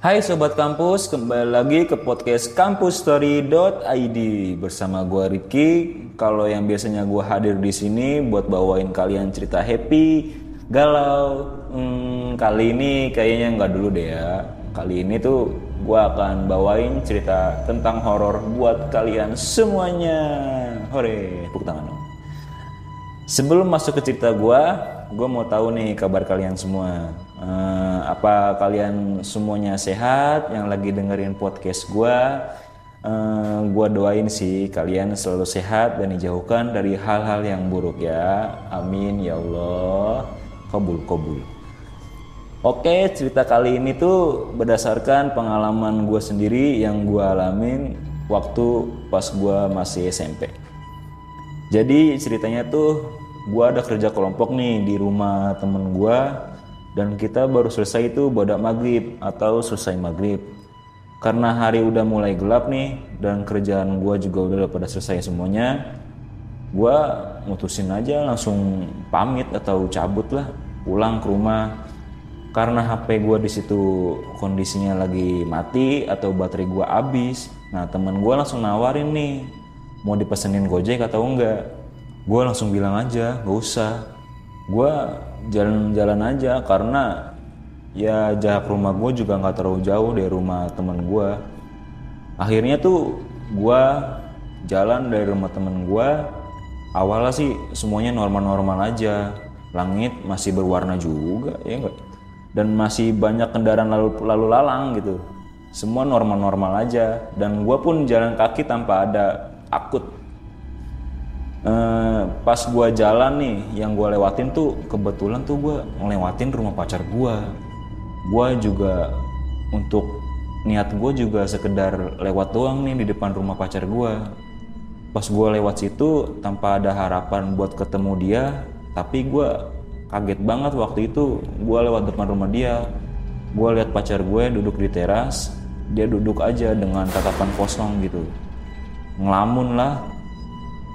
Hai Sobat Kampus, kembali lagi ke podcast kampusstory.id bersama gua Ricky. Kalau yang biasanya gua hadir di sini buat bawain kalian cerita happy, galau, hmm, kali ini kayaknya nggak dulu deh ya. Kali ini tuh gua akan bawain cerita tentang horor buat kalian semuanya. Hore, tepuk tangan dong. Sebelum masuk ke cerita gua, gua mau tahu nih kabar kalian semua. Eh, apa kalian semuanya sehat yang lagi dengerin podcast gua? Eh, gua doain sih kalian selalu sehat dan dijauhkan dari hal-hal yang buruk ya. Amin ya Allah. Kabul kabul. Oke, cerita kali ini tuh berdasarkan pengalaman gue sendiri yang gue alamin waktu pas gue masih SMP. Jadi ceritanya tuh gue ada kerja kelompok nih di rumah temen gue dan kita baru selesai itu bodak maghrib atau selesai maghrib. Karena hari udah mulai gelap nih dan kerjaan gue juga udah pada selesai semuanya, gue mutusin aja langsung pamit atau cabut lah pulang ke rumah karena HP gue di situ kondisinya lagi mati atau baterai gue habis. Nah teman gue langsung nawarin nih mau dipesenin gojek atau enggak. Gue langsung bilang aja gak usah. Gue jalan-jalan aja karena ya jarak rumah gue juga nggak terlalu jauh dari rumah teman gue. Akhirnya tuh gue jalan dari rumah temen gue. Awalnya sih semuanya normal-normal aja. Langit masih berwarna juga ya enggak dan masih banyak kendaraan lalu lalu lalang gitu semua normal-normal aja dan gue pun jalan kaki tanpa ada takut e, pas gue jalan nih yang gue lewatin tuh kebetulan tuh gue ngelewatin rumah pacar gue gue juga untuk niat gue juga sekedar lewat doang nih di depan rumah pacar gue pas gue lewat situ tanpa ada harapan buat ketemu dia tapi gue kaget banget waktu itu gue lewat depan rumah dia. Gue lihat pacar gue duduk di teras dia duduk aja dengan tatapan kosong gitu. Ngelamun lah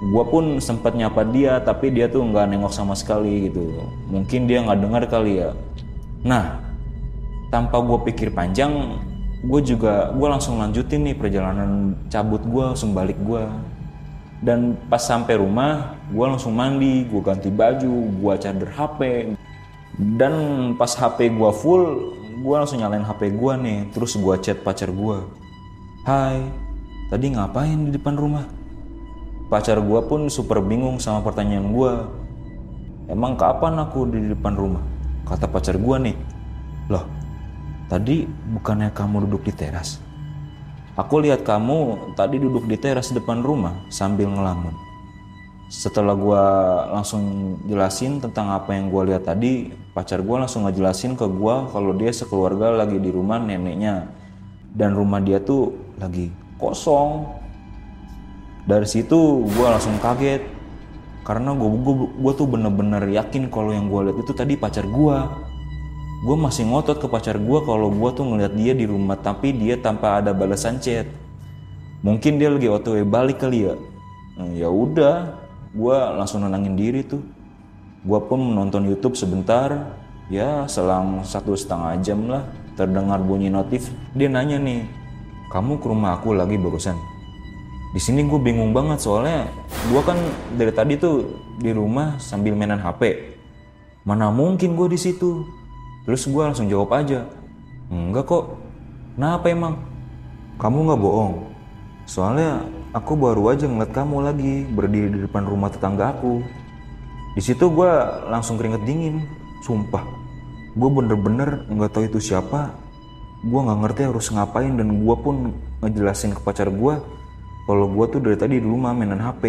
gue pun sempat nyapa dia tapi dia tuh nggak nengok sama sekali gitu. Mungkin dia nggak dengar kali ya. Nah tanpa gue pikir panjang gue juga gue langsung lanjutin nih perjalanan cabut gue langsung balik gue dan pas sampai rumah gue langsung mandi gue ganti baju gue charger HP dan pas HP gue full gue langsung nyalain HP gue nih. Terus gue chat pacar gue Hai tadi ngapain di depan rumah pacar gue pun super bingung sama pertanyaan gue emang kapan aku di depan rumah kata pacar gue nih loh tadi bukannya kamu duduk di teras Aku lihat kamu tadi duduk di teras depan rumah sambil ngelamun. Setelah gue langsung jelasin tentang apa yang gue lihat tadi, pacar gue langsung ngejelasin ke gue kalau dia sekeluarga lagi di rumah neneknya. Dan rumah dia tuh lagi kosong. Dari situ gue langsung kaget. Karena gue, gue, tuh bener-bener yakin kalau yang gue lihat itu tadi pacar gue gue masih ngotot ke pacar gue kalau gue tuh ngeliat dia di rumah tapi dia tanpa ada balasan chat. Mungkin dia lagi otw balik kali ya. Nah, ya udah gue langsung nenangin diri tuh. Gue pun menonton YouTube sebentar. Ya selang satu setengah jam lah terdengar bunyi notif. Dia nanya nih kamu ke rumah aku lagi barusan di sini gue bingung banget soalnya gue kan dari tadi tuh di rumah sambil mainan HP mana mungkin gue di situ Terus gue langsung jawab aja, enggak kok. Kenapa emang? Kamu nggak bohong. Soalnya aku baru aja ngeliat kamu lagi berdiri di depan rumah tetangga aku. Di situ gue langsung keringet dingin, sumpah. Gue bener-bener nggak tahu itu siapa. Gue nggak ngerti harus ngapain dan gue pun ngejelasin ke pacar gue kalau gue tuh dari tadi di rumah mainan HP.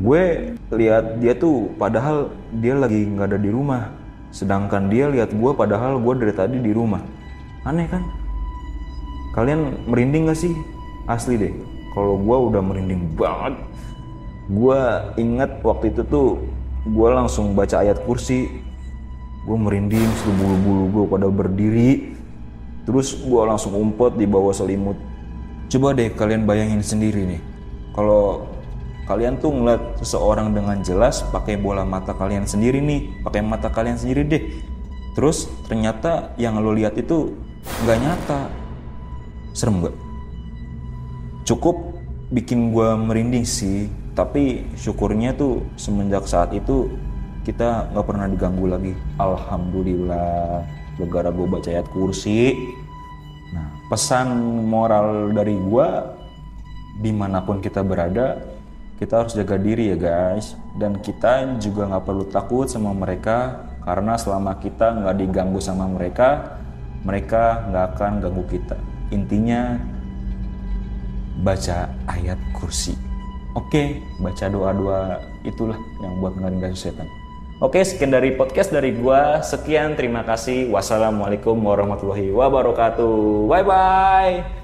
Gue lihat dia tuh padahal dia lagi nggak ada di rumah Sedangkan dia lihat gue padahal gue dari tadi di rumah. Aneh kan? Kalian merinding gak sih? Asli deh. Kalau gue udah merinding banget. Gue inget waktu itu tuh gue langsung baca ayat kursi. Gue merinding, bulu-bulu gue pada berdiri. Terus gue langsung umpet di bawah selimut. Coba deh kalian bayangin sendiri nih. Kalau kalian tuh ngeliat seseorang dengan jelas pakai bola mata kalian sendiri nih pakai mata kalian sendiri deh. Terus ternyata yang lo lihat itu nggak nyata. Serem gak cukup bikin gue merinding sih tapi syukurnya tuh semenjak saat itu kita nggak pernah diganggu lagi. Alhamdulillah. Gara-gara gue baca ayat kursi pesan moral dari gue di mana pun kita berada kita harus jaga diri ya guys. Dan kita juga nggak perlu takut sama mereka karena selama kita nggak diganggu sama mereka mereka nggak akan ganggu kita. Intinya baca ayat kursi. Oke baca doa-doa itulah yang buat ngelarin setan Oke, sekian dari podcast dari gua. Sekian, terima kasih. Wassalamualaikum warahmatullahi wabarakatuh. Bye bye.